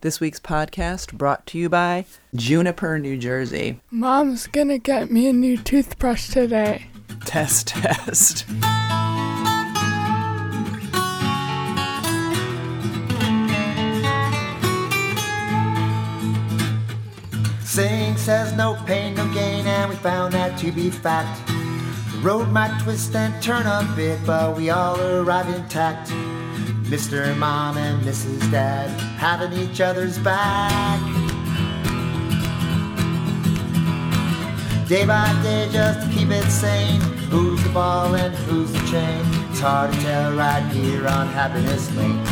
This week's podcast brought to you by Juniper, New Jersey. Mom's gonna get me a new toothbrush today. Test, test. Saying says no pain, no gain, and we found that to be fact. The road might twist and turn a bit, but we all arrive intact. Mr. Mom and Mrs. Dad having each other's back. Day by day, just to keep it sane. Who's the ball and who's the chain? It's hard to tell right here on Happiness Lane.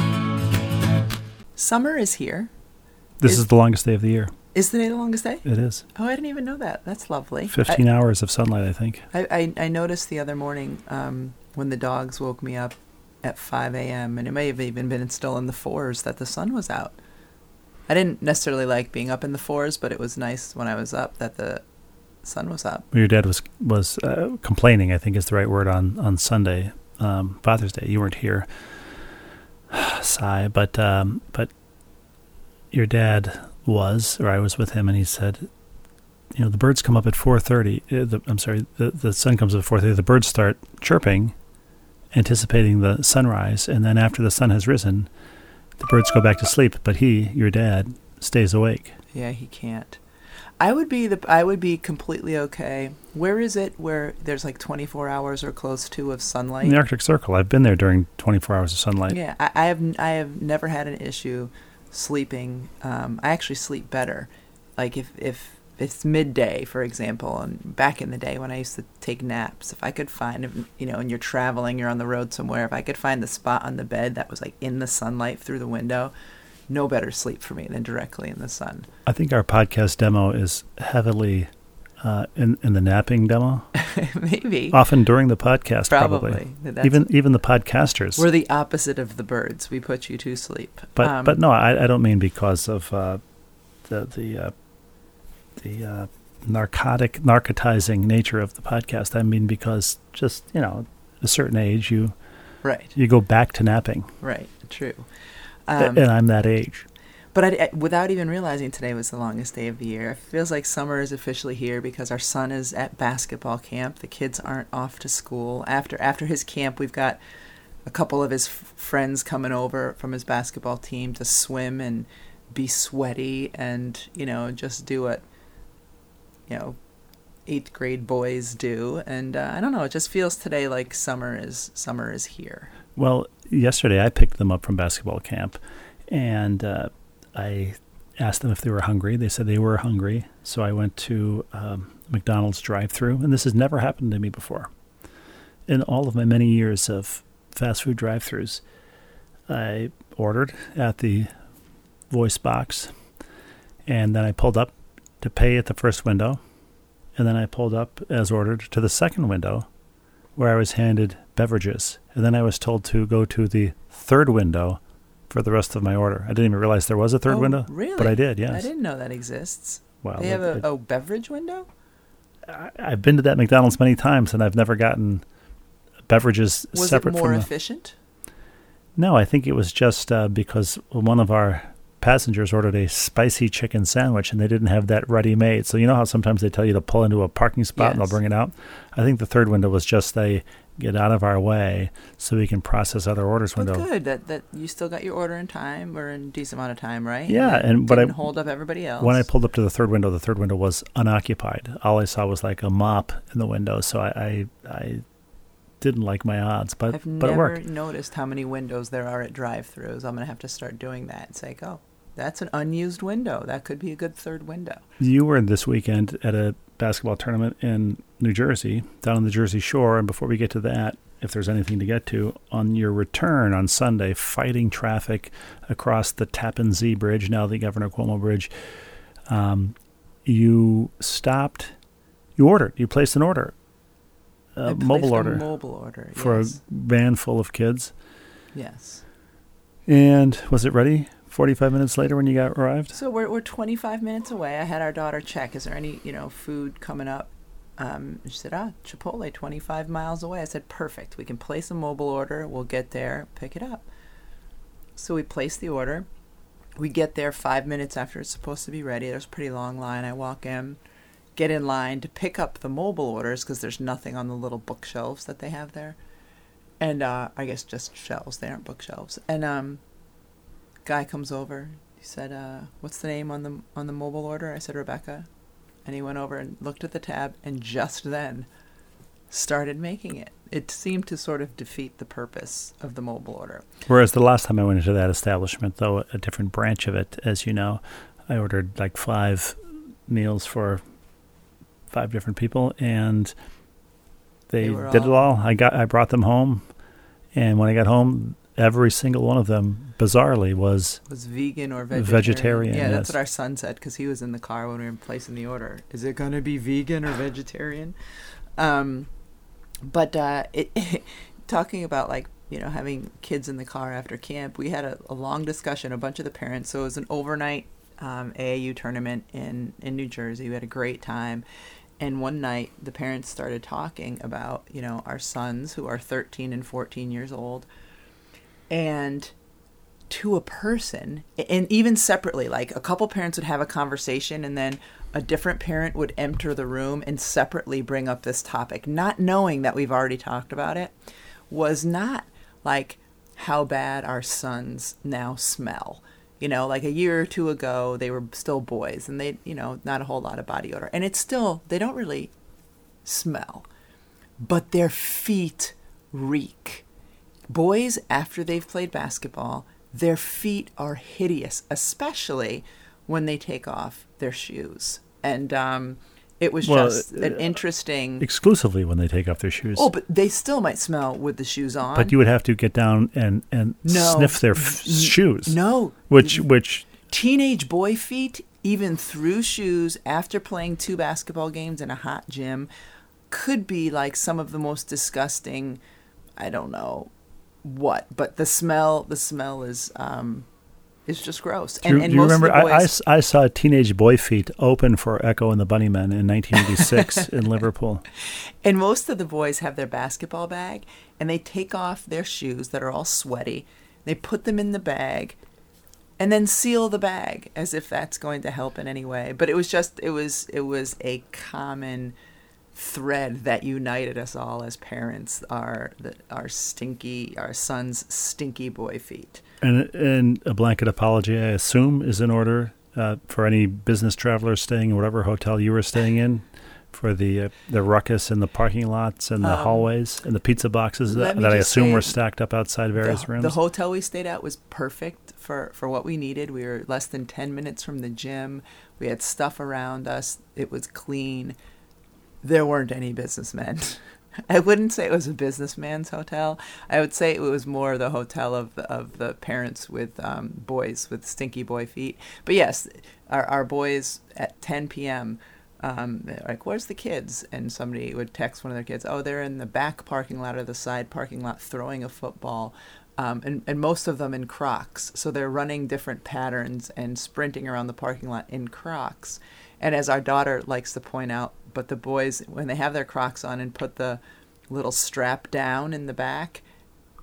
Summer is here. This Is- is, the longest day of the year. Is the day the longest day? It is. Oh, I didn't even know that. That's lovely. 15 hours of sunlight, I think. I, I, I noticed the other morning um, when the dogs woke me up at 5 a.m., and it may have even been still in the fours, that the sun was out. I didn't necessarily like being up in the fours, but it was nice when I was up that the sun was up. Your dad was was uh, complaining, I think is the right word, on, on Sunday, um, Father's Day. You weren't here. Sigh. But, um, but your dad was, or I was with him, and he said, you know, the birds come up at 4.30. Uh, I'm sorry, the, the sun comes at 4.30. The birds start chirping, anticipating the sunrise. And then after the sun has risen, the birds go back to sleep. But he, your dad, stays awake. Yeah, he can't. I would be the I would be completely okay. Where is it where there's like 24 hours or close to of sunlight? In the Arctic Circle. I've been there during 24 hours of sunlight. Yeah, I, I have I have never had an issue sleeping. Um, I actually sleep better. Like if if it's midday, for example, and back in the day when I used to take naps, if I could find, you know, and you're traveling, you're on the road somewhere, if I could find the spot on the bed that was like in the sunlight through the window, no better sleep for me than directly in the sun. I think our podcast demo is heavily uh, in, in the napping demo, Maybe. often during the podcast, probably. Probably. Even even the podcasters. We're the opposite of the birds. We put you to sleep. but Um, but no, I, I don't mean because of uh, the the uh, the uh, narcotic narcotizing nature of the podcast. I mean because just you know a certain age you right, you go back to napping, right, true. Um, and I'm that age. But I, I- without even realizing today was the longest day of the year, it feels like summer is officially here because our son is at basketball camp. The kids aren't off to school. After after his camp, we've got a couple of his f- friends coming over from his basketball team to swim and be sweaty and you know just do what you know eighth grade boys do. And uh, I don't know, it just feels today like summer is summer is here. Well, yesterday I picked them up from basketball camp, and uh, I asked them if they were hungry. They said they were hungry, so I went to um, McDonald's drive-through, and this has never happened to me before. In all of my many years of fast food drive-throughs, I ordered at the voice box, and then I pulled up to pay at the first window, and then I pulled up as ordered to the second window, where I was handed beverages, and then I was told to go to the third window for the rest of my order. I didn't even realize there was a third Oh, window, Really? but I did. Yes. I didn't know that exists. Wow. They have it- a, a beverage window? I, I've been to that McDonald's many times, and I've never gotten beverages Was it separate more from the. efficient? No, I think it was just uh, because one of our passengers ordered a spicy chicken sandwich, and they didn't have that ready made. So you know how sometimes they tell you to pull into a parking spot and they'll bring it out. I think the third window was just they get out of our way so we can process other orders Well, window. good that that you still got your order in time or in a decent amount of time, right? Yeah, it and- but I- hold up everybody else. When I pulled up to the third window, the third window was unoccupied. All I saw was like a mop in the window, so I I, I didn't like my odds, but I've but it worked. noticed how many windows there are at drive-throughs. I'm gonna have to start doing that. It's like, oh, that's an unused window. That could be a good third window. You were this weekend at a basketball tournament in New Jersey, down on the Jersey Shore, and before we get to that, if there's anything to get to, on your return on Sunday, fighting traffic across the Tappan Zee Bridge, now the Governor Cuomo Bridge, um, you stopped. You ordered. You placed an order, a mobile a order mobile order for yes. a van full of kids. yes. And was it ready 45 minutes later when you got arrived? So we're we're 25 minutes away. I had our daughter check. Is there any you know food coming up? Um, she said, ah, Chipotle, 25 miles away. I said, perfect. We can place a mobile order. We'll get there, pick it up. So we place the order. we get there five minutes after it's supposed to be ready. There's a pretty long line. I walk in, get in line to pick up the mobile orders because there's nothing on the little bookshelves that they have there. And uh, I guess just shelves. They aren't bookshelves. And um, guy comes over. He said, uh, "What's the name on the on the mobile order?" I said, "Rebecca." And he went over and looked at the tab, and just then started making it. It seemed to sort of defeat the purpose of the mobile order. Whereas the last time I went into that establishment, though, a different branch of it, as you know, I ordered like five meals for five different people, and they, They did were it all- all. I got, I brought them home, and when I got home, every single one of them, bizarrely, was was vegan or vegetarian. Vegetarian, Yeah, that's what our son said because he was in the car when we were placing the order. Is it gonna be vegan or vegetarian? Um, but uh, it, talking about like you know having kids in the car after camp, we had a, a long discussion. A bunch of the parents. So it was an overnight um, AAU tournament in in New Jersey. We had a great time. And one night, the parents started talking about, you know, our sons who are 13 and 14 years old, and to a person and even separately like a couple parents would have a conversation and then a different parent would enter the room and separately bring up this topic. Not knowing that we've already talked about it was not like how bad our sons now smell. You know like a year or two ago they were still boys and they you know not a whole lot of body odor. And it's still they don't really smell but their feet reek boys after they've played basketball their feet are hideous especially when they take off their shoes and um, it was Well, just an interesting exclusively when they take off their shoes. oh but they still might smell with the shoes on but you would have to get down and, and No. sniff their f- shoes. no Which, which teenage boy feet even through shoes after playing two basketball games in a hot gym could be like some of the most disgusting i don't know what but the smell the smell is um is just gross Do, you- and, and do you most remember? the I, I boys- I saw Teenage Boy Feet open for Echo and the Bunnymen in 1986 in Liverpool. And most of the boys have their basketball bag and they take off their shoes that are all sweaty. They put them in the bag and then seal the bag as if that's going to help in any way. But it was just it was it was a common thread that united us all as parents our the, our stinky our son's stinky boy feet. And, and a blanket apology, I assume, is in order uh, for any business travelers staying in whatever hotel you were staying in for the uh, the ruckus in the parking lots and the Um, hallways and the pizza boxes that, that I assume were stacked up outside various the, rooms. The hotel we stayed at was perfect for, for what we needed. We were less than 10 minutes from the gym. We had stuff around us. It was clean. There weren't any businessmen. I wouldn't say it was a businessman's hotel. I would say it was more the hotel of the, of the parents with um, boys with stinky boy feet. But yes, our, our boys at 10 p.m. Um, like, where's the kids? And somebody would text one of their kids, oh, they're in the back parking lot or the side parking lot throwing a football. Um, and, and most of them in Crocs. So they're running different patterns and sprinting around the parking lot in Crocs. And as our daughter likes to point out, but the boys, when they have their Crocs on and put the little strap down in the back,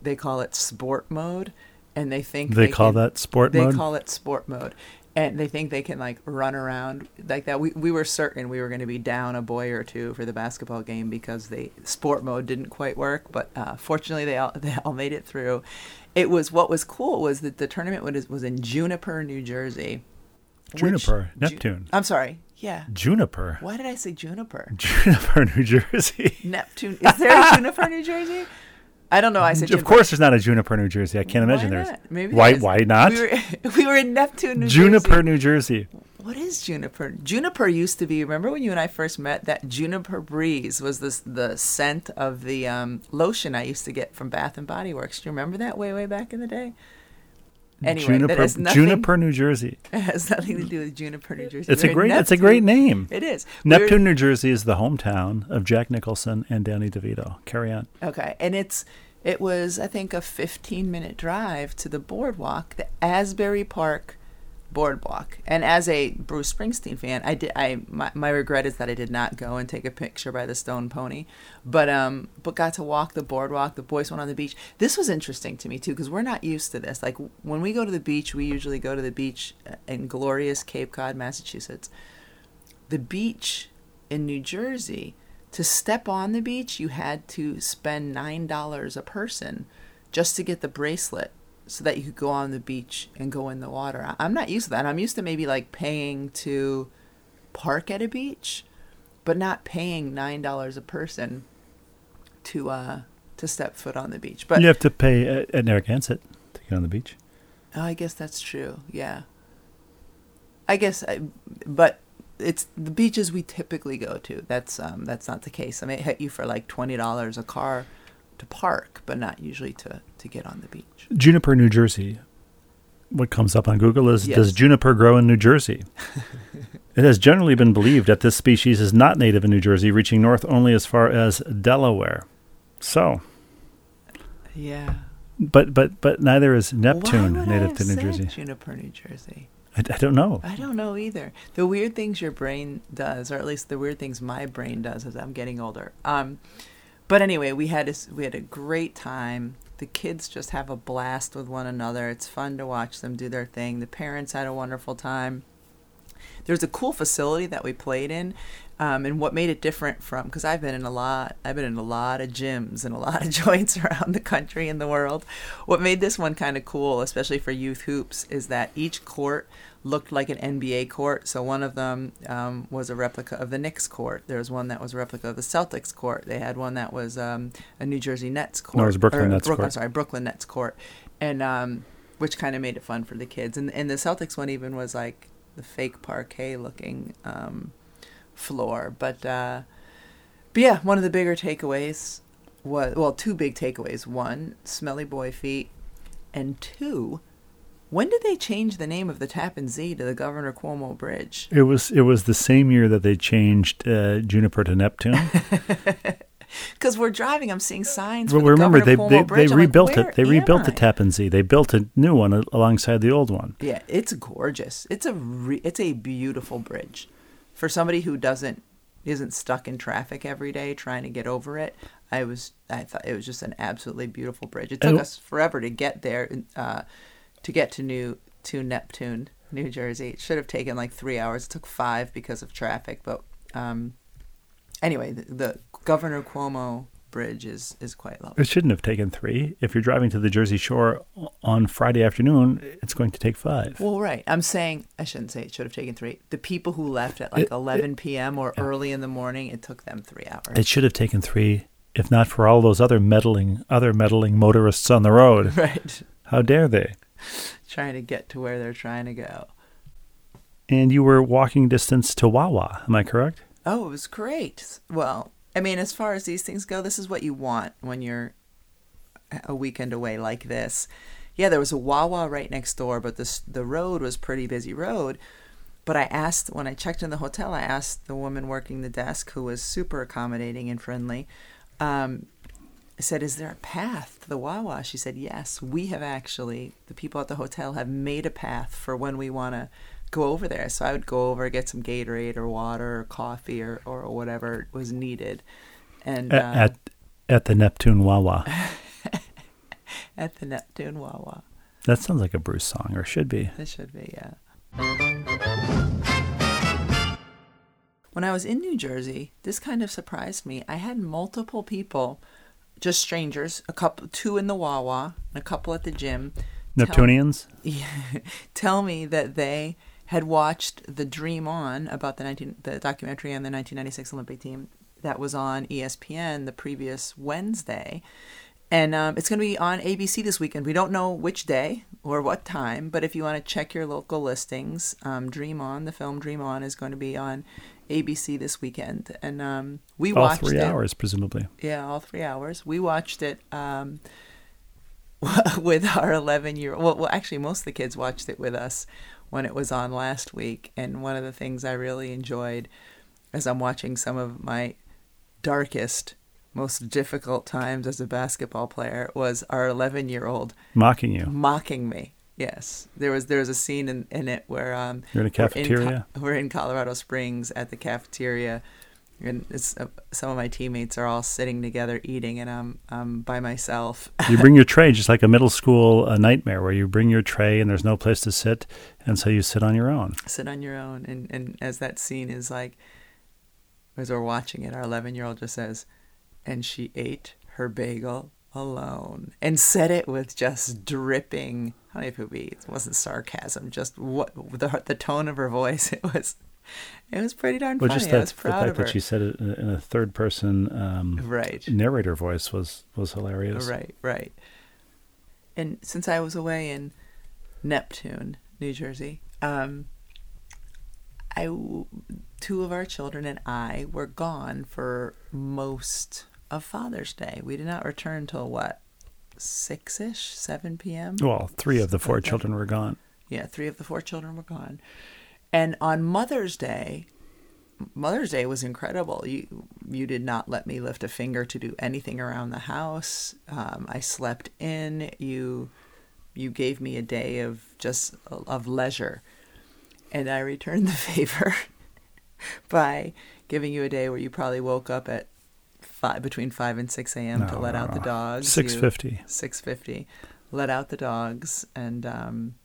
they call it sport mode. And they think they, call can- that sport mode. they mode. call it sport mode and they think they can like run around like that we, we were certain we were going to be down a boy or two for the basketball game because the sport mode didn't quite work but uh, fortunately they all they all made it through it was what was cool was that the tournament was, was in juniper new jersey which- Juniper, Ju- Neptune. i'm sorry yeah Juniper. why did i say juniper Juniper, New Jersey. neptune is there a juniper new jersey i don't know i said juniper. of juniper. course, there's not a Juniper, New Jersey. I can't imagine there's. Maybe why? Why not? We were, we were in Neptune, New Juniper, Jersey. New Jersey. What is juniper? Juniper used to be. Remember when you and I first met? That juniper breeze was this the scent of the um, lotion I used to get from Bath and Body Works. Do you remember that way way back in the day? Anyway, Juniper, that nothing, Juniper, New Jersey. It has nothing to do with Juniper, New Jersey. It's a We're in great. It's a great name. It is We were- Neptune, New Jersey is the hometown of Jack Nicholson and Danny DeVito. Carry on. Okay, and it's it was I think a 15 minute drive to the boardwalk, the Asbury Park boardwalk. And as a Bruce Springsteen fan, I did. I my, my regret is that I did not go and take a picture by the Stone Pony, but um, but got to walk the boardwalk. The boys went on the beach. This was interesting to me too because we're not used to this. Like when we go to the beach, we usually go to the beach in glorious Cape Cod, Massachusetts. The beach in New Jersey. To step on the beach, you had to spend nine dollars a person just to get the bracelet so that you could go on the beach and go in the water. I'm not used to that. I'm used to maybe like paying to park at a beach, but not paying nine dollars a person to uh to step foot on the beach. But you have to pay at, at Narragansett to get on the beach. oh, I guess that's true. Yeah. I guess, I, but it's the beaches we typically go to. That's um that's not the case. I mean, it hit you for like twenty dollars a car to park, but not usually to to get on the beach. Juniper, New Jersey. What comes up on Google is Yes. Does juniper grow in New Jersey? it has generally been believed that this species is not native in New Jersey, reaching north only as far as Delaware. So, Yeah. but but but neither is Neptune native to New Jersey. Juniper, New Jersey. I, I don't know. I don't know either. The weird things your brain does, or at least the weird things my brain does as I'm getting older. Um, but anyway, we had a, we had a great time. The kids just have a blast with one another. It's fun to watch them do their thing. The parents had a wonderful time. There's a cool facility that we played in, um, and what made it different from because I've been in a lot, I've been in a lot of gyms and a lot of joints around the country and the world. What made this one kind of cool, especially for youth hoops, is that each court looked like an NBA court. So one of them um, was a replica of the Knicks court. There was one that was a replica of the Celtics court. They had one that was um, a New Jersey Nets court. No, it was Brooklyn or Nets court. sorry, Brooklyn Nets court, and um, which kind of made it fun for the kids. And and the Celtics one even was like the fake parquet looking um, floor. But uh, but yeah, one of the bigger takeaways was well, two big takeaways. One, smelly boy feet, and two. When did they change the name of the Tappan Zee to the Governor Cuomo Bridge? It was it was the same year that they changed uh, Juniper to Neptune. Because we're driving, I'm seeing signs. well, for the remember they Cuomo they, they. I'm like, rebuilt "Where it. They rebuilt the I?" Tappan Zee. They built a new one alongside the old one. Yeah, it's gorgeous. It's a re- it's a beautiful bridge. For somebody who doesn't isn't stuck in traffic every day trying to get over it, I was I thought it was just an absolutely beautiful bridge. It took us forever to get there uh, to get to New to Neptune, New Jersey. It should have taken like 3 hours. It took 5 because of traffic, but um anyway, the, the Governor Cuomo bridge is is quite lovely. It shouldn't have taken three. If you're driving to the Jersey Shore on Friday afternoon, it's going to take five. Well, right. I'm saying I shouldn't say it should have taken three. The people who left at like It- 11 p.m. or early in the morning, it took them three hours. It should have taken three, if not for all those other meddling other meddling motorists on the road. right. How dare they? Trying to get to where they're trying to go. And you were walking distance to Wawa, am I correct? Oh, it was great. Well, I mean, as far as these things go, this is what you want when you're a weekend away like this. Yeah, there was a Wawa right next door, but this the road was pretty busy road. But I asked when I checked in the hotel, I asked the woman working the desk, who was super accommodating and friendly. Um, I said, "Is there a path to the Wawa?" She said, "Yes, we have actually. The people at the hotel have made a path for when we want to go over there. So I would go over, get some Gatorade or water or coffee or, or whatever was needed, and A- uh, at at the Neptune Wawa. at the Neptune Wawa. That sounds like a Bruce song, or should be. This should be, yeah. When I was in New Jersey, this kind of surprised me. I had multiple people, just strangers, a couple, two in the Wawa, and a couple at the gym, tell- Neptunians? tell me that they had watched the Dream On about the 19, the documentary on the 1996 Olympic team that was on ESPN the previous Wednesday. And um, it's going to be on ABC this weekend. We don't know which day or what time, but if you want to check your local listings, um, Dream On, the film Dream On, is going to be on ABC this weekend. And um, we watched All watched three it. hours, presumably. Yeah, all three hours. We watched it um, with our 11 year well, well, actually, most of the kids watched it with us when it was on last week. And one of the things I really enjoyed as I'm watching some of my darkest, most difficult times as a basketball player was our 11 year old Mocking you. mocking me Yes, there was there was a scene in, in it where um You're in a we're Co- cafeteria? we're in Colorado Springs at the cafeteria, and it's uh, some of my teammates are all sitting together eating, and I'm I'm by myself. you bring your tray just like a middle school uh, nightmare where you bring your tray and there's no place to sit and so you sit on your own. Sit on your own. And and as that scene is like as we're watching it our 11 year old just says and she ate her bagel alone and said it with just dripping I don't know if it would it wasn't sarcasm just what the the tone of her voice. It was it was pretty darn well funny just I that was the proud fact of her that she said it in a- third person um, right narrator voice was was hilarious Right, right. And since I was away in Neptune, New Jersey, um, I two of our children and I were gone for most of Father's Day. We did not return till what six ish, seven p.m. well three of the four Okay. children were gone Yeah, three of the four children were gone. And on Mother's Day, Mother's Day was incredible. You you did not let me lift a finger to do anything around the house. Um, I slept in. You you gave me a day of just of leisure, and I returned the favor by giving you a day where you probably woke up at five between five and six a.m. to No, let out the dogs. 650 Six fifty, let out the dogs and um,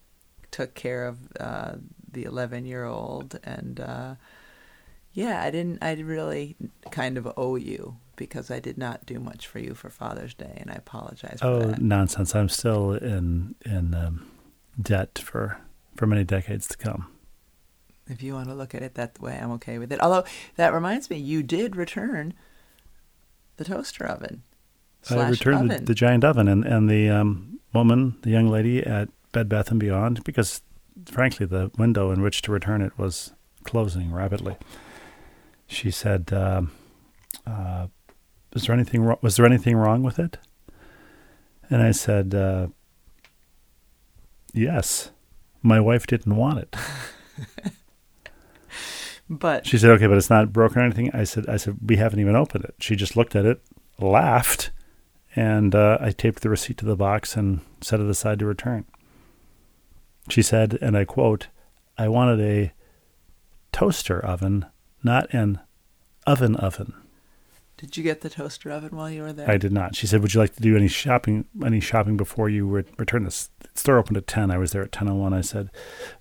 took care of uh, the eleven year old and uh, yeah, I didn't. I really kind of owe you because I did not do much for you for Father's Day, and I apologize for oh that. nonsense i'm still in in um, debt for for many decades to come If you want to look at it that way, I'm okay with it. Although that reminds me, you did return the toaster oven. I returned the, oven. the giant oven and, and the um, woman, the young lady at Bed Bath and Beyond, because frankly the window in which to return it was closing rapidly. She said, um, uh, "Was there anything wrong? Was there anything wrong with it?" And I said, uh, "Yes, my wife didn't want it." but She said, "Okay, but it's not broken or anything." I said, "I said we haven't even opened it." She just looked at it, laughed, and uh, I taped the receipt to the box and set it aside to return. She said, and I quote, "I wanted a toaster oven, not an oven oven." did you get the toaster oven while you were there? I did not. She said, "Would you like to do any shopping? Any shopping before you re- return this?" The store opened at ten. I was there at ten o one. I said,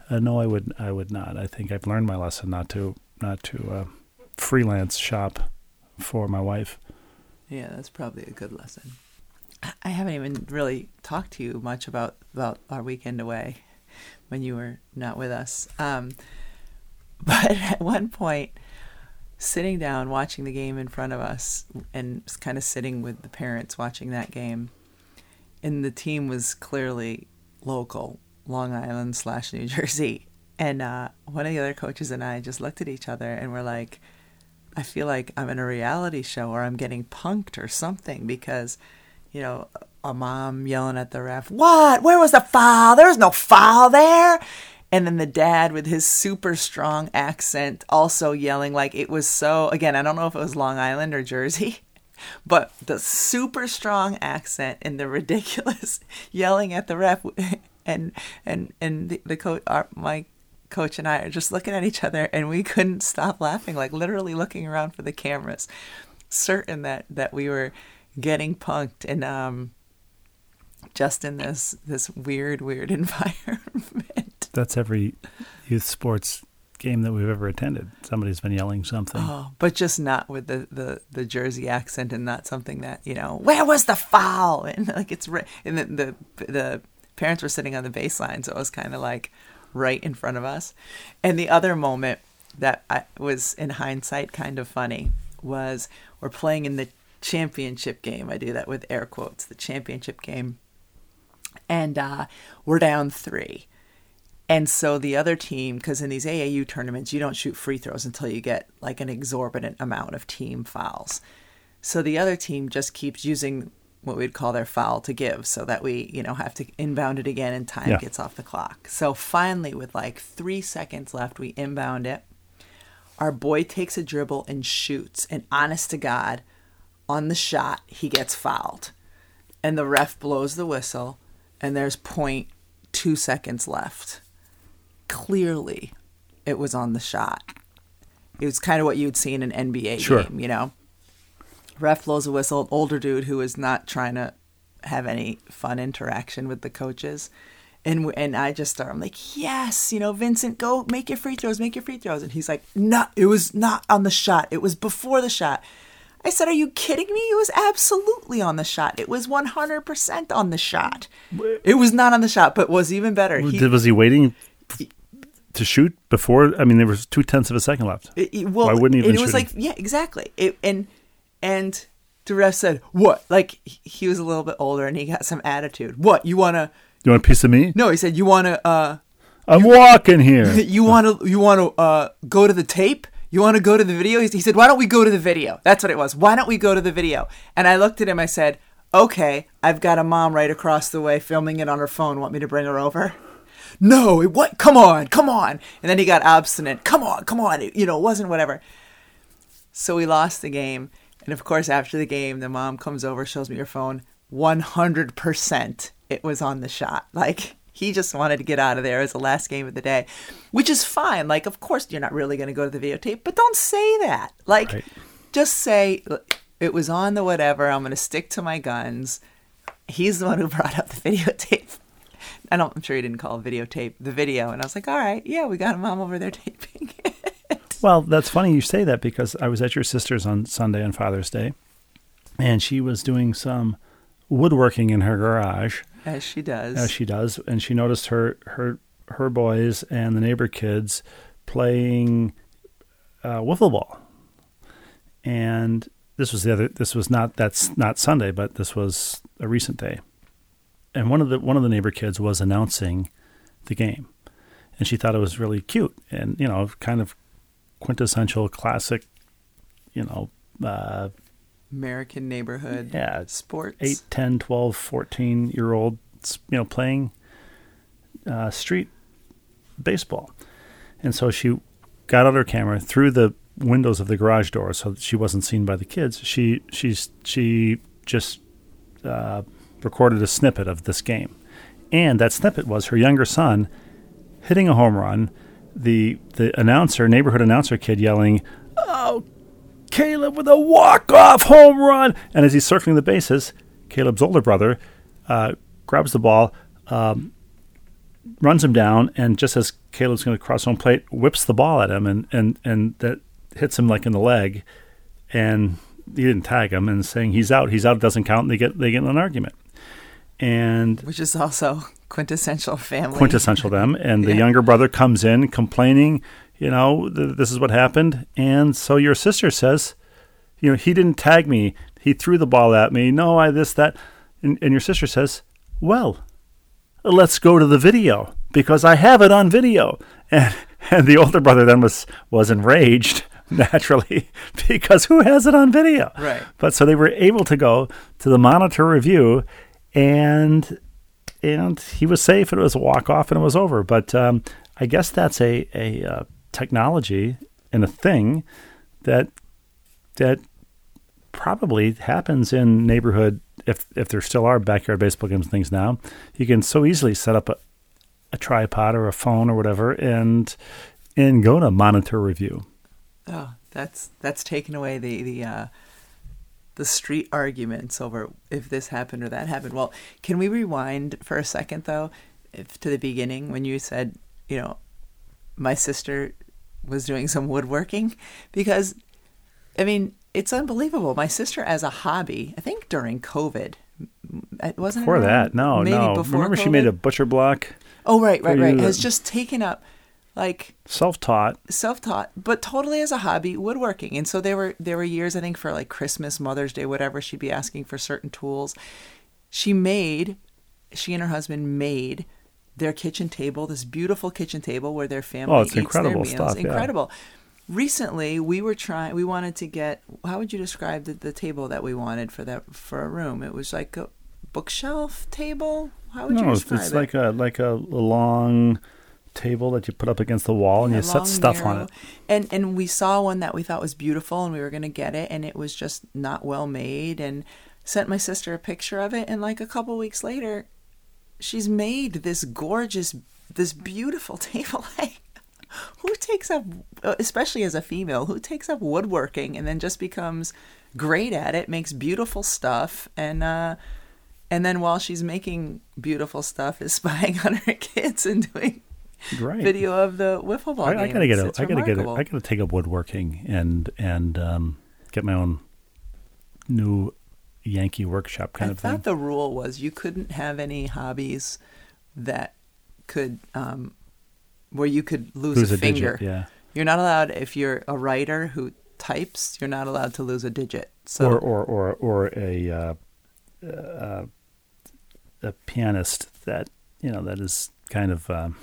uh, "No, I would. I would not. I think I've learned my lesson not to not to uh, freelance shop for my wife." Yeah, that's probably a good lesson. I haven't even really talked to you much about about our weekend away when you were not with us. Um, but at one point, sitting down watching the game in front of us and kind of sitting with the parents watching that game, and the team was clearly local, Long Island slash New Jersey. And uh, one of the other coaches and I just looked at each other and were like, I feel like I'm in a reality show or I'm getting punked or something because, you know, a mom yelling at the ref, What? Where was the foul? There was no foul there. And then the dad with his super strong accent also yelling like it was so, again, I don't know if it was Long Island or Jersey, but the super strong accent and the ridiculous yelling at the ref. And, and, and the, the coach, my coach and I are just looking at each other and we couldn't stop laughing, like literally looking around for the cameras, certain that, that we were getting punked and um, just in this this weird, weird environment. That's every youth sports game that we've ever attended. Somebody's been yelling something. Oh, but just not with the, the, the Jersey accent and not something that, you know, where was the foul? And like it's right and the, the the parents were sitting on the baseline, so it was kind of like right in front of us. And the other moment that I, was in hindsight kind of funny was we're playing in the championship game. I do that with air quotes, the championship game. And uh, we're down three. And so the other team, because in these AAU tournaments, you don't shoot free throws until you get like an exorbitant amount of team fouls. So the other team just keeps using what we'd call their foul to give so that we, you know, have to inbound it again and time Yeah. gets off the clock. So finally, with like three seconds left, we inbound it. Our boy takes a dribble and shoots. And honest to God, on the shot, he gets fouled. And the ref blows the whistle, and there's two seconds left. Clearly, it was on the shot. It was kind of what you'd see in an NBA Sure. game, you know. Ref blows a whistle. Older dude who is not trying to have any fun interaction with the coaches, and and I just start. I'm like, yes, you know, Vincent, go make your free throws, make your free throws, and he's like, no, it was not on the shot. It was before the shot. I said, are you kidding me? It was absolutely on the shot. It was 100% on the shot. It was not on the shot, but was even better. He- was he waiting to shoot before? I mean, there was two tenths of a second left. It- it- well, Why wouldn't he it was like, yeah, exactly. It, and and the ref said, "What?" Like he- was a little bit older and he got some attitude. What you wanna? You want a piece of me? No, he said, "You wanna? uh I'm walking here. You wanna? You wanna uh go to the tape? You wanna go to the video?" He, said, "Why don't we go to the video?" That's what it was. Why don't we go to the video? And I looked at him. I said, "Okay, I've got a mom right across the way filming it on her phone. Want me to bring her over?" No, it what? Come on, come on. And then he got obstinate. Come on, come on. It, you know, it wasn't whatever. So we lost the game. And of course, after the game, the mom comes over, shows me her phone. 100% it was on the shot. Like, he just wanted to get out of there as the last game of the day, which is fine. Like, of course, you're not really going to go to the videotape, but don't say that. Like, Right. just say, it was on the whatever. I'm going to stick to my guns. He's the one who brought up the videotape. I don't, I'm sure he didn't call videotape, the video. And I was like, all right, yeah, we got a mom over there taping it. Well, that's funny you say that because I was at your sister's on Sunday on Father's Day, and she was doing some woodworking in her garage, As she does. as she does, and she noticed her her her boys and the neighbor kids playing uh, wiffle ball, and this was the other. This was not that's not Sunday, but this was a recent day, and one of the one of the neighbor kids was announcing the game, and she thought it was really cute and you know kind of quintessential classic, you know. Uh, American neighborhood yeah, sports. 8, 10, 12, 14 year old, you know, playing uh, street baseball. And so she got out her camera through the windows of the garage door so that she wasn't seen by the kids. She she's she just uh, recorded a snippet of this game. And that snippet was her younger son hitting a home run, the the announcer, neighborhood announcer kid yelling, "Oh, Caleb with a walk-off home run!" And as he's circling the bases, Caleb's older brother uh, grabs the ball, um, runs him down, and just as Caleb's going to cross home plate, whips the ball at him, and and and that hits him like in the leg, and he didn't tag him, and saying he's out, he's out, it doesn't count, and they get they get in an argument, and which is also quintessential family. quintessential them. And the Yeah. younger brother comes in complaining, you know, th- this is what happened. And so your sister says, you know, he didn't tag me. He threw the ball at me. No, I this, that. And, and your sister says, well, let's go to the video because I have it on video. And, and the older brother then was, was enraged naturally because who has it on video? Right. But so they were able to go to the monitor review and and he was safe and it was a walk off and it was over. But um, I guess that's a a uh, technology and a thing that that probably happens in neighborhood if if there still are backyard baseball games and things now. You can so easily set up a, a tripod or a phone or whatever and and go to monitor review. Oh, that's that's taken away the the uh, the street arguments over if this happened or that happened. Well, can we rewind for a second though, if, to the beginning when you said, you know, my sister was doing some woodworking because, I mean, it's unbelievable. My sister, as a hobby, I think during COVID, wasn't Before that, no, maybe no. Before Remember, she made a butcher block, Oh right, right, right. Has just taken up like self-taught. self-taught but totally as a hobby woodworking and so there were there were years i think for like christmas mother's day whatever she'd be asking for certain tools she made she and her husband made their kitchen table this beautiful kitchen table where their family Oh, it's eats incredible their meals stuff, yeah. incredible recently we were trying we wanted to get how would you describe the, the table that we wanted for that for a room it was like a bookshelf table how would No, you describe it's it like a like a long table that you put up against the wall and Yeah, you set stuff on it. And and we saw one that we thought was beautiful, and we were gonna get it, and it was just not well made. And sent my sister a picture of it, and like a couple weeks later, she's made this gorgeous, this beautiful table. Like, who takes up, especially as a female, who takes up woodworking and then just becomes great at it, makes beautiful stuff, and uh, and then while she's making beautiful stuff, is spying on her kids and doing Right. video of the wiffle ball I. I gotta get a, I gotta get a. I gotta take up woodworking and and um, get my own new Yankee workshop kind I of thing. I thought the rule was you couldn't have any hobbies that could um, where you could lose, Lose a, a finger. digit, yeah. You're not allowed if you're a writer who types. You're not allowed to lose a digit. So or or or or a uh, uh, a pianist that you know that is kind of um,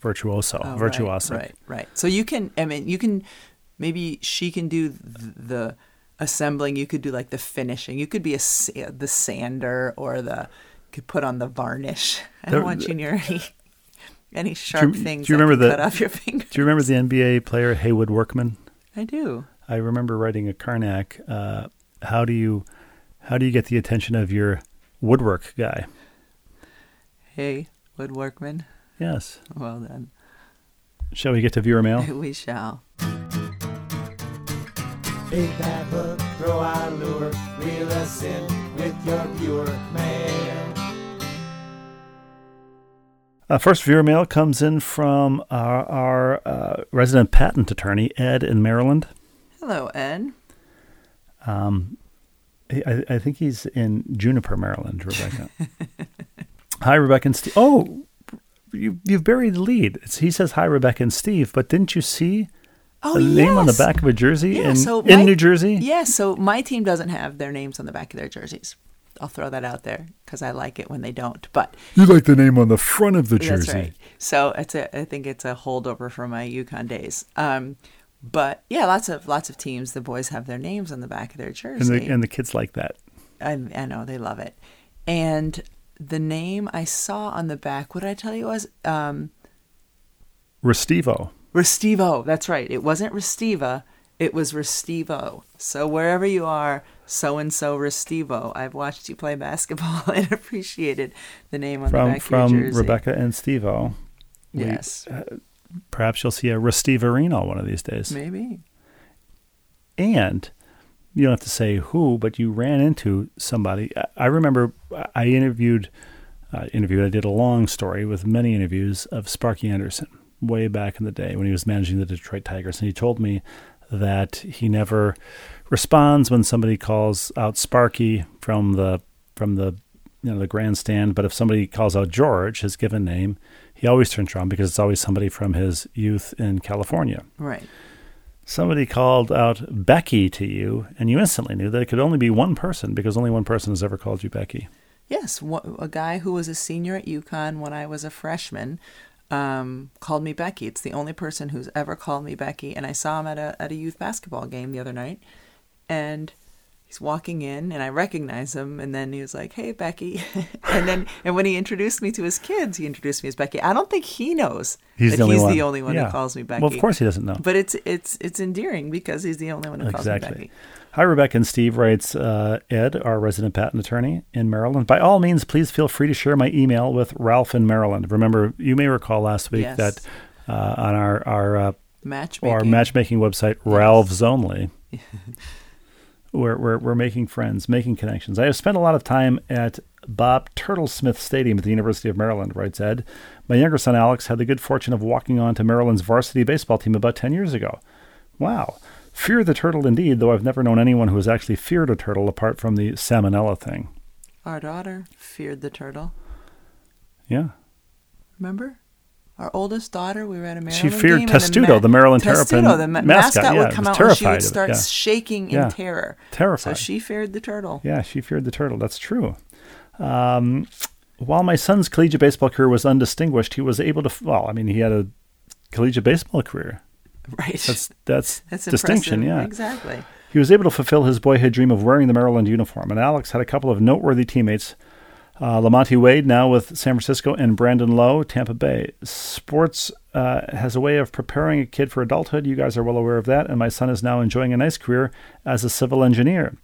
virtuoso, Oh, right, virtuoso. Right, right. So you can. I mean, you can. Maybe she can do th- the assembling. You could do like the finishing. You could be a the sander or the could put on the varnish. I don't There- want you near any any sharp do things. you remember the- cut off your finger? Do you remember the NBA player Haywood Workman? I do. I remember writing a Carnac. Uh, how do you how do you get the attention of your woodwork guy? Hey, woodworkman. Yes. Well then, Shall we get to viewer mail? we shall. Bait that hook, throw our lure, reel us in with your viewer mail. Uh, first viewer mail comes in from our, our uh, resident patent attorney Ed in Maryland. Hello, Ed. Um, I, I think he's in Juniper, Maryland, Rebecca. hi, Rebecca and Steve. Oh, you, you've buried the lead. It's, he says hi, Rebecca and Steve, but didn't you see Oh, a name on the back of a jersey Yeah, in, so in New Jersey? Yeah, so my team doesn't have their names on the back of their jerseys. I'll throw that out there because I like it when they don't. But You like the name on the front of the that's right. So it's a, I think it's a holdover from my UConn days. Um, but yeah, lots of lots of teams. The boys have their names on the back of their And the, and the kids like that. I, I know they love it. And the name I saw on the back, what did I tell you it was? Um, Restivo. Restivo. That's right. It wasn't Restiva. It was Restivo. So wherever you are, so and so Restivo. I've watched you play basketball and appreciated the name on the From, back of from your jersey. Rebecca and Stevo. We- Yes, Perhaps you'll see a Restivarino one of these days. maybe. and you don't have to say who, but you ran into somebody. I- I remember I interviewed, uh, interviewed. I did a long story with many interviews of Sparky Anderson way back in the day when he was managing the Detroit Tigers, and he told me that he never responds when somebody calls out Sparky from the from the you know the grandstand. But if somebody calls out George, his given name, he always turns around because it's always somebody from his youth in California Right. somebody called out Becky to you, and you instantly knew that it could only be one person because only one person has ever called you Becky. Yes, a guy who was a senior at UConn when I was a freshman um, called me Becky. It's the only person who's ever called me Becky, and I saw him at a at a youth basketball game the other night, and he's walking in, and I recognize him, and then he was like, "Hey, Becky," and then and when he introduced me to his kids, he introduced me as Becky. I don't think he knows He's that the only he's one. the only one Yeah. who calls me Becky. Well, of course he doesn't know. But it's it's it's endearing because he's the only one who calls me exactly. Becky. Hi, Rebecca and Steve writes uh, Ed, our resident patent attorney in Maryland. By all means, please feel free to share my email with Ralph in Maryland. Remember, you may recall last week Yes. that uh, on our our uh, Matchmaking. our matchmaking website, Ralph's Only, we're, we're, we're making friends, making connections. I have spent a lot of time at Bob Turtle Smith Stadium at the University of Maryland, writes Ed. My younger son, Alex, had the good fortune of walking on to Maryland's varsity baseball team about 10 years ago. Wow. Fear the turtle indeed, though I've never known anyone who has actually feared a turtle apart from the salmonella thing. Our daughter feared the turtle. Yeah. Remember? Our oldest daughter, we were at a Maryland She feared game, Testudo, the Maryland Terrapin, Terrapin the ma- mascot, mascot, yeah, would come out and she would start yeah. shaking Yeah. in terror. Terrified. So she feared the turtle. Yeah, she feared the turtle. That's true. Um, while my son's collegiate baseball career was undistinguished, he was able to. Well, I mean, he had a collegiate baseball career. Right. That's that's, That's distinction. impressive. Yeah, Exactly. he was able to fulfill his boyhood dream of wearing the Maryland uniform. And Alex had a couple of noteworthy teammates. Uh, Lamonte Wade, now with San Francisco, and Brandon Lowe, Tampa Bay. Sports uh, has a way of preparing a kid for adulthood. You guys are well aware of that. And my son is now enjoying a nice career as a civil engineer.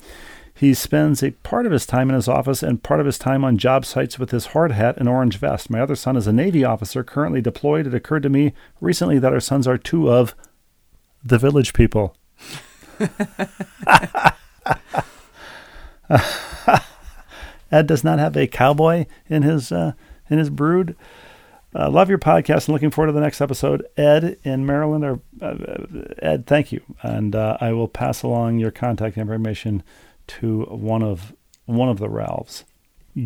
He spends a part of his time in his office and part of his time on job sites with his hard hat and orange vest. My other son is a Navy officer currently deployed. It occurred to me recently that our sons are two of the village people. Ed does not have a cowboy in his uh, in his brood. Uh, love your podcast and looking forward to the next episode. Ed in Maryland, or uh, Ed, thank you, and uh, I will pass along your contact information to one of one of the Ralphs.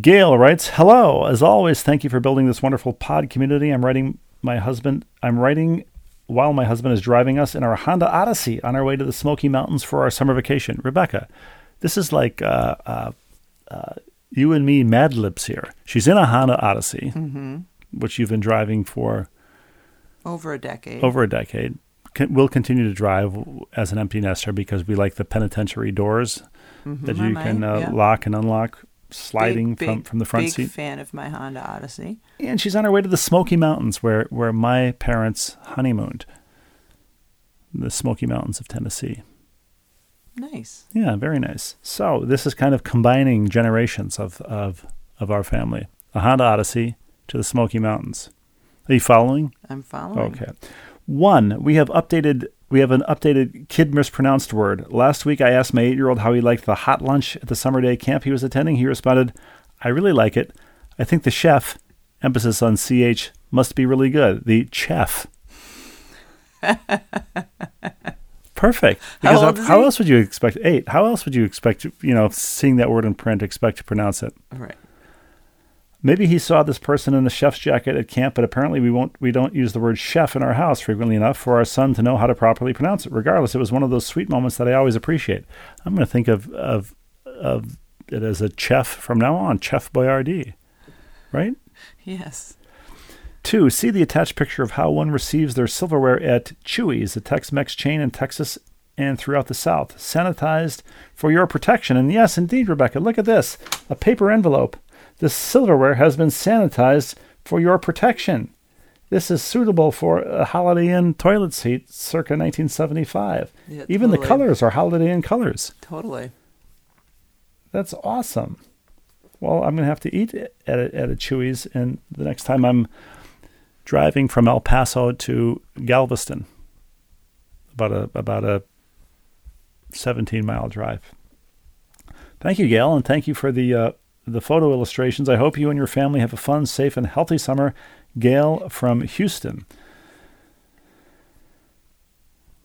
Gail writes, "Hello, as always, thank you for building this wonderful pod community. I'm writing my husband. I'm writing." While my husband is driving us in our Honda Odyssey on our way to the Smoky Mountains for our summer vacation, Rebecca, this is like uh, uh, uh, you and me Mad Libs here. She's in a Honda Odyssey, Mm-hmm. which you've been driving for Over a decade. over a decade. Can, we'll continue to drive as an empty nester because we like the penitentiary doors Mhm, that I you might, can uh, yeah. lock and unlock sliding Big, from, big, from the front seat. big seat. fan of my Honda Odyssey. And she's on her way to the Smoky Mountains where, where my parents honeymooned. The Smoky Mountains of Tennessee. Nice. Yeah, very nice. So this is kind of combining generations of of, of our family. A Honda Odyssey to the Smoky Mountains. Are you following? I'm following. Okay. One, we have updated we have an updated kid mispronounced word. Last week I asked my eight year old how he liked the hot lunch at the summer day camp he was attending. He responded, I really like it. I think the chef, emphasis on CH, must be really good. The chef. Perfect. How Because is how else would you expect eight? How else would you expect you know, seeing that word in print, expect to pronounce it? All right. Maybe he saw this person in a chef's jacket at camp, but apparently we won't we don't use the word chef in our house frequently enough for our son to know how to properly pronounce it. Regardless, it was one of those sweet moments that I always appreciate. I'm going to think of of of it as a chef from now on, Chef Boyardee. Right? Yes. Two, see the attached picture of how one receives their silverware at Chuy's, a Tex-Mex chain in Texas and throughout the South. Sanitized for your protection. And yes, indeed, Rebecca, look at this. A paper envelope. This silverware has been sanitized for your protection. This is suitable for a Holiday Inn toilet seat circa 1975. Yeah, Even the colors are Holiday Inn colors. Totally. That's awesome. Well, I'm going to have to eat at a, at a Chuy's, and the next time I'm driving from El Paso to Galveston, about a about a 17 mile drive. Thank you, Gail, and thank you for the uh, the photo illustrations. I hope you and your family have a fun, safe, and healthy summer. Gail from Houston.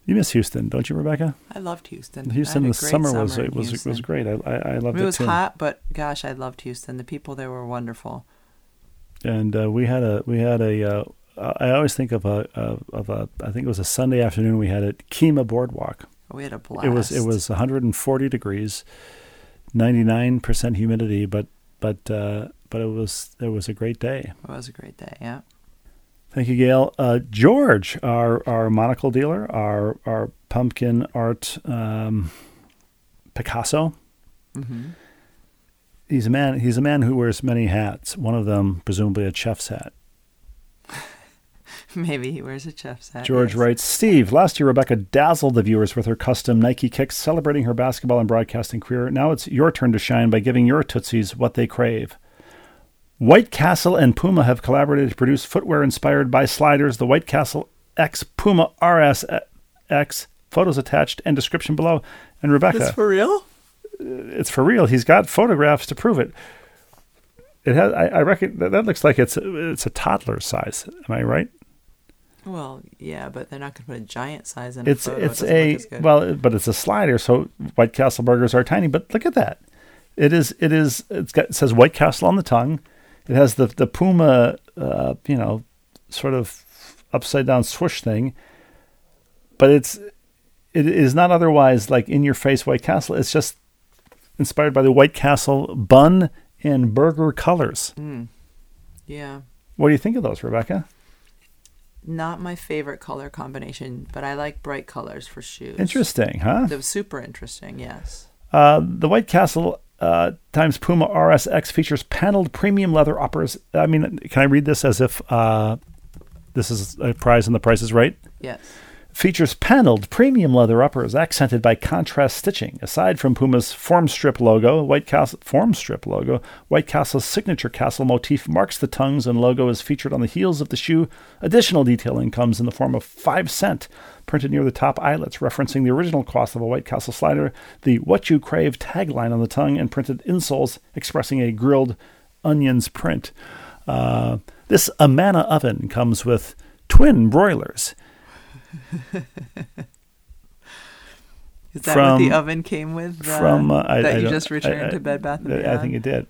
You miss Houston, don't you, Rebecca? I loved Houston. Houston, the great summer, was was Houston. was great. I I, I loved it it was too. hot, but gosh, I loved Houston. The people there were wonderful. And uh, we had a we had a uh, I always think of a of, of a I think it was a Sunday afternoon we had at Kemah Boardwalk. We had a blast. It was it was 140 degrees, 99 percent humidity, but but uh, but it was it was a great day. It was a great day. Yeah. Thank you, Gail. Uh, George, our our monocle dealer, our our pumpkin art um, Picasso. hmm He's a man. He's a man who wears many hats. One of them, presumably, a chef's hat. Maybe he wears a chef's hat. George yes. writes, Steve, last year Rebecca dazzled the viewers with her custom Nike kicks, celebrating her basketball and broadcasting career. Now it's your turn to shine by giving your Tootsies what they crave. White Castle and Puma have collaborated to produce footwear inspired by sliders. The White Castle X Puma RSX, photos attached and description below. And Rebecca, That's for real? It's for real. He's got photographs to prove it. It has. I, I reckon that, that looks like it's it's a toddler size. Am I right? Well, yeah, but they're not going to put a giant size in. It's a photo. It it's doesn't a well, but it's a slider. So White Castle burgers are tiny. But look at that. It is. It is. It's got. It says White Castle on the tongue. It has the the Puma, uh, you know, sort of upside down swoosh thing. But it's it is not otherwise like in your face White Castle. It's just inspired by the White Castle bun and burger colors. Mm. Yeah. What do you think of those, Rebecca? Not my favorite color combination, but I like bright colors for shoes. Interesting, huh? Was super interesting. Yes. Uh, the White Castle uh, times Puma RSX features paneled premium leather uppers. I mean, can I read this as if uh, this is a prize and the price is right? Yes. Features paneled premium leather uppers accented by contrast stitching. Aside from Puma's Formstrip logo, White Castle Formstrip logo, White Castle's signature castle motif marks the tongues and logo is featured on the heels of the shoe. Additional detailing comes in the form of 5 cent printed near the top eyelets, referencing the original cost of a White Castle slider, the What You Crave tagline on the tongue, and printed insoles expressing a grilled onions print. Uh, this Amana oven comes with twin broilers. Is that From- what the oven came with? uh, from uh, I, that I you just returned I- to Bed Bath and I- Beyond? I think it did.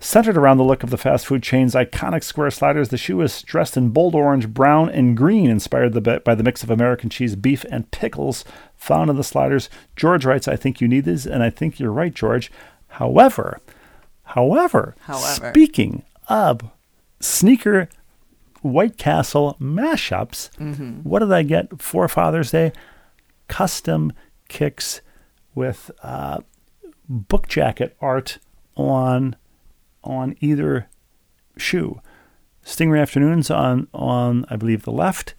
Centered around the look of the fast food chain's iconic square sliders, the shoe is dressed in bold orange, brown, and green, inspired the, by the mix of American cheese, beef, and pickles found in the sliders. George writes, "I think you need these," and I think you're right, George. However, however, However. speaking of sneaker White Castle mashups, Mm-hmm. what did I get for Father's Day? Custom kicks with uh, book jacket art on on either shoe. Stingray Afternoons on on I believe the left,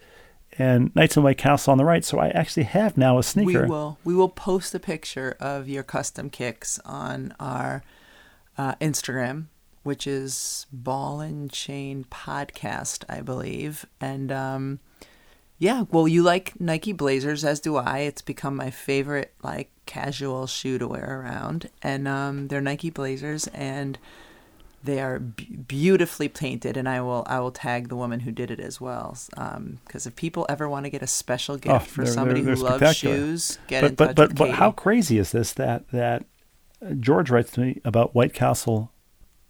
and Nights in White Castle on the right. So I actually have now a sneaker. We will we will post a picture of your custom kicks on our uh, Instagram, which is Ball and Chain Podcast, I believe. And um, yeah, well, you like Nike Blazers, as do I. It's become my favorite like casual shoe to wear around, and um, they're Nike Blazers and. They are b- beautifully painted, and I will I will tag the woman who did it as well. Because if people ever want to get a special gift Oh, for they're- somebody they're- who they're loves shoes, get but in but touch but with but how crazy is this that that uh, George writes to me about White Castle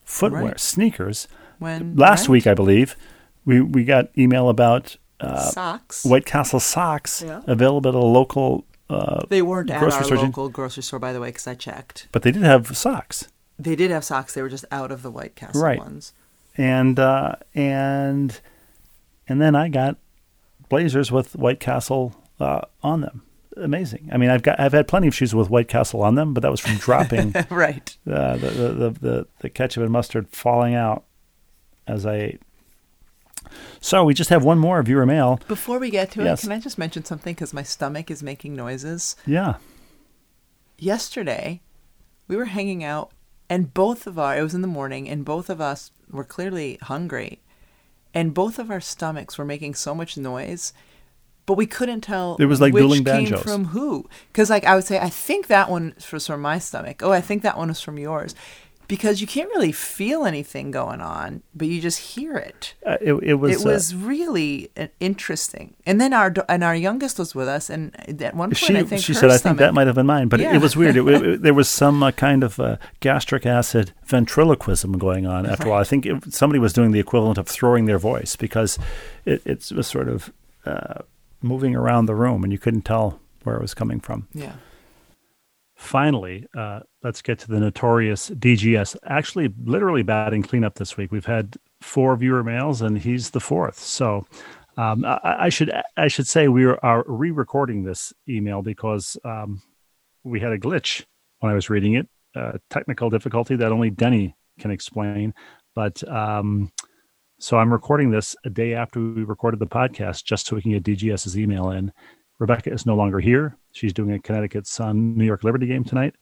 footwear Right. sneakers when last right? week I believe we we got email about uh, socks. White Castle socks Yeah. available at a local uh, They weren't at grocery our store local grocery store, by the way, because I checked. but they did have socks They did have socks. They were just out of the White Castle Right. ones. and uh, and and then I got blazers with White Castle uh, on them. Amazing. I mean, I've got I've had plenty of shoes with White Castle on them, but that was from dropping right. uh, the, the, the the the ketchup and mustard falling out as I ate. So we just have one more viewer mail. Before we get to Yes. it, can I just mention something? Because my stomach is making noises. Yeah. Yesterday, we were hanging out, and both of our, it was in the morning, and both of us were clearly hungry. And both of our stomachs were making so much noise, but we couldn't tell It was like which came banjos. from who. Because, like, I would say, I think that one was from my stomach. Oh, I think that one was from yours. Because you can't really feel anything going on, but you just hear it. Uh, it, it was. it uh, was really uh, interesting. And then our and our youngest was with us, and at one point, she I think she said, "I think that might have been mine," but it, Yeah. it was weird. It, it- there was some uh, kind of uh, gastric acid ventriloquism going on. After a while, I think it, somebody was doing the equivalent of throwing their voice because it, it was sort of uh, moving around the room, and you couldn't tell where it was coming from. Yeah. Finally, uh, let's get to the notorious DGS. Actually, literally batting cleanup this week. We've had four viewer mails, and he's the fourth. So, um, I, I should I should say we are, are re-recording this email because um, we had a glitch when I was reading it, uh, technical difficulty that only Denny can explain. But um, so I'm recording this a day after we recorded the podcast, just so we can get DGS's email in. Rebecca is no longer here. She's doing a Connecticut Sun New York Liberty game tonight.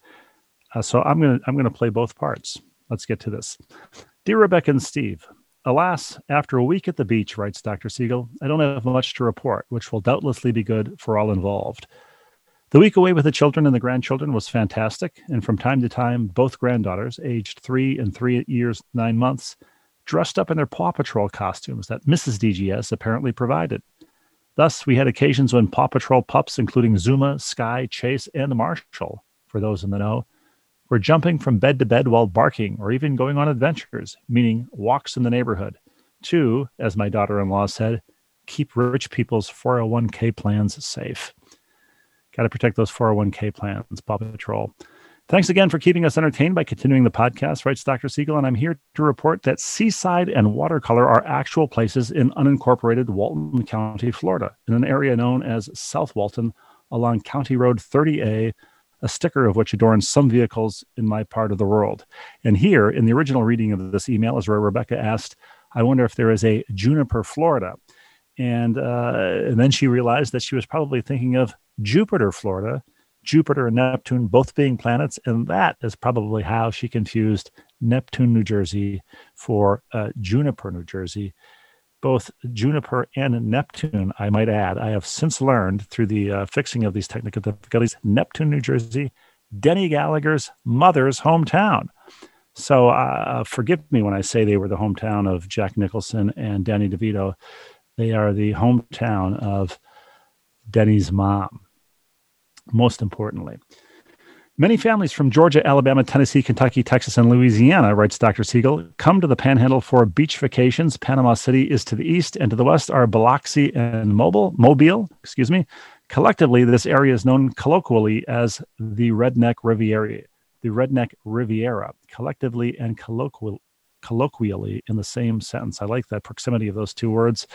Uh, so I'm gonna I'm gonna play both parts. Let's get to this. Dear Rebecca and Steve, alas, after a week at the beach, writes Dr. Siegel, I don't have much to report, which will doubtlessly be good for all involved. The week away with the children and the grandchildren was fantastic, and from time to time, both granddaughters, aged three and three years nine months, dressed up in their Paw Patrol costumes that Mrs. DGS apparently provided. Thus, we had occasions when Paw Patrol pups, including Zuma, Sky, Chase, and Marshall, for those in the know, were jumping from bed to bed while barking or even going on adventures, meaning walks in the neighborhood, to, as my daughter in law said, keep rich people's 401k plans safe. Got to protect those 401k plans, Paw Patrol. Thanks again for keeping us entertained by continuing the podcast, writes Dr. Siegel. And I'm here to report that Seaside and Watercolor are actual places in unincorporated Walton County, Florida, in an area known as South Walton along County Road 30A, a sticker of which adorns some vehicles in my part of the world. And here, in the original reading of this email, is where Rebecca asked, I wonder if there is a Juniper, Florida. And, uh, and then she realized that she was probably thinking of Jupiter, Florida, Jupiter and Neptune both being planets. And that is probably how she confused Neptune, New Jersey for uh, Juniper, New Jersey. Both Juniper and Neptune, I might add, I have since learned through the uh, fixing of these technical difficulties, Neptune, New Jersey, Denny Gallagher's mother's hometown. So uh, forgive me when I say they were the hometown of Jack Nicholson and Danny DeVito. They are the hometown of Denny's mom, most importantly. Many families from Georgia, Alabama, Tennessee, Kentucky, Texas, and Louisiana, writes Dr. Siegel, come to the Panhandle for beach vacations. Panama City is to the east, and to the west are Biloxi and Mobile, Mobile, excuse me. Collectively, this area is known colloquially as the Redneck Riviera. The Redneck Riviera, collectively and colloquially, colloquially in the same sentence. I like that proximity of those two words,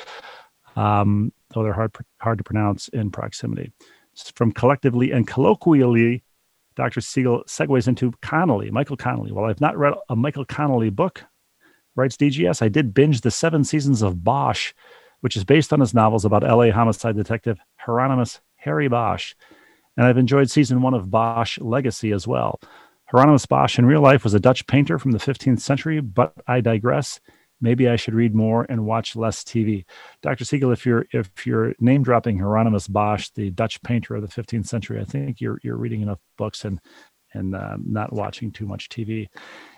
um, though they're hard hard to pronounce in proximity. From collectively and colloquially Dr. Siegel segues into Connolly, Michael Connolly. While I've not read a Michael Connolly book, writes DGS, I did binge the seven seasons of Bosch, which is based on his novels about LA homicide detective Hieronymus Harry Bosch. And I've enjoyed season one of Bosch Legacy as well. Hieronymus Bosch in real life was a Dutch painter from the 15th century, but I digress maybe I should read more and watch less TV. Dr. Siegel, if you're if you're name dropping Hieronymus Bosch, the Dutch painter of the 15th century, I think you're you're reading enough books and and um, not watching too much TV.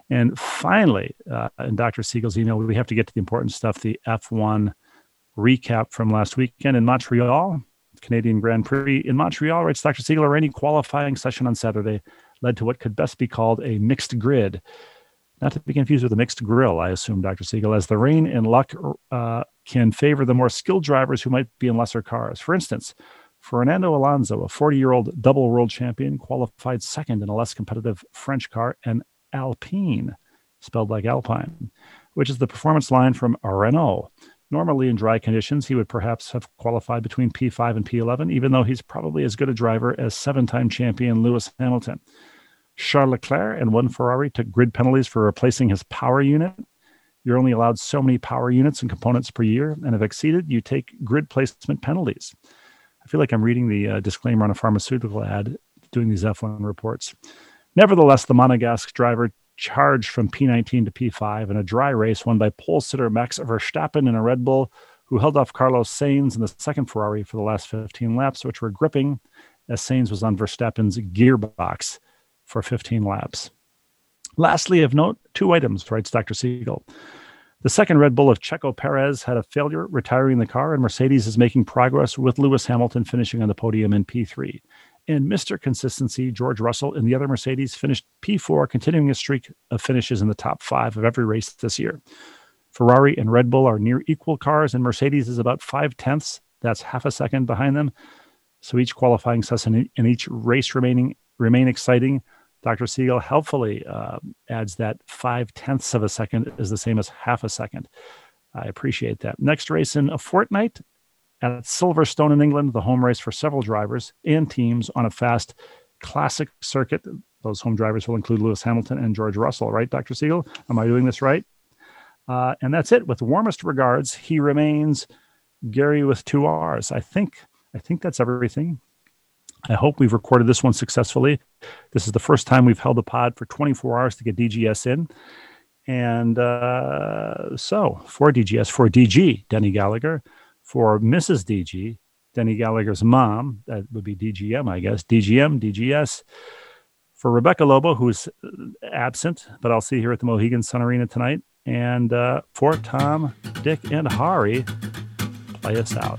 And finally, uh, in Dr. Siegel's email, we have to get to the important stuff: the F1 recap from last weekend in Montreal, Canadian Grand Prix in Montreal. Writes Dr. Siegel, a rainy qualifying session on Saturday led to what could best be called a mixed grid not to be confused with a mixed grill, I assume, Dr. Siegel, as the rain and luck uh, can favor the more skilled drivers who might be in lesser cars. For instance, Fernando Alonso, a 40 year old double world champion, qualified second in a less competitive French car, an Alpine, spelled like Alpine, which is the performance line from Renault. Normally, in dry conditions, he would perhaps have qualified between P5 and P11, even though he's probably as good a driver as seven time champion Lewis Hamilton. Charles Leclerc and one Ferrari took grid penalties for replacing his power unit. You're only allowed so many power units and components per year, and if exceeded, you take grid placement penalties. I feel like I'm reading the uh, disclaimer on a pharmaceutical ad doing these F1 reports. Nevertheless, the Monegasque driver charged from P19 to P5 in a dry race won by pole sitter Max Verstappen in a Red Bull, who held off Carlos Sainz in the second Ferrari for the last 15 laps, which were gripping as Sainz was on Verstappen's gearbox for 15 laps. Lastly, of note, two items, writes Dr. Siegel. The second Red Bull of Checo Perez had a failure, retiring the car, and Mercedes is making progress with Lewis Hamilton finishing on the podium in P3. And Mr. Consistency, George Russell, in the other Mercedes finished P4, continuing a streak of finishes in the top five of every race this year. Ferrari and Red Bull are near equal cars, and Mercedes is about five tenths, that's half a second behind them. So each qualifying session and each race remaining remain exciting. Dr. Siegel helpfully uh, adds that five tenths of a second is the same as half a second. I appreciate that. Next race in a fortnight at Silverstone in England, the home race for several drivers and teams on a fast classic circuit. Those home drivers will include Lewis Hamilton and George Russell, right, Dr. Siegel? Am I doing this right? Uh, and that's it. With warmest regards, he remains Gary with two R's. I think I think that's everything. I hope we've recorded this one successfully. This is the first time we've held a pod for 24 hours to get DGS in. And uh, so for DGS, for DG, Denny Gallagher, for Mrs. DG, Denny Gallagher's mom, that would be DGM, I guess, DGM, DGS. For Rebecca Lobo, who's absent, but I'll see here at the Mohegan Sun Arena tonight. And uh, for Tom, Dick, and Hari, play us out.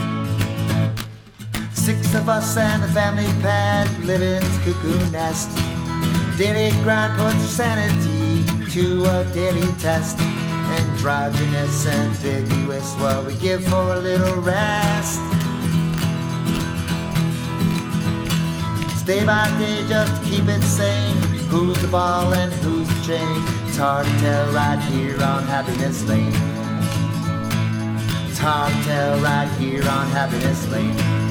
Six of us and the family pet live in this cuckoo nest. Daily grind puts sanity to a daily test. Androgynous, and ambiguous, what we give for a little rest. Day by day, just keep it sane. Who's the ball and who's the chain? It's hard to tell right here on Happiness Lane. It's hard to tell right here on Happiness Lane.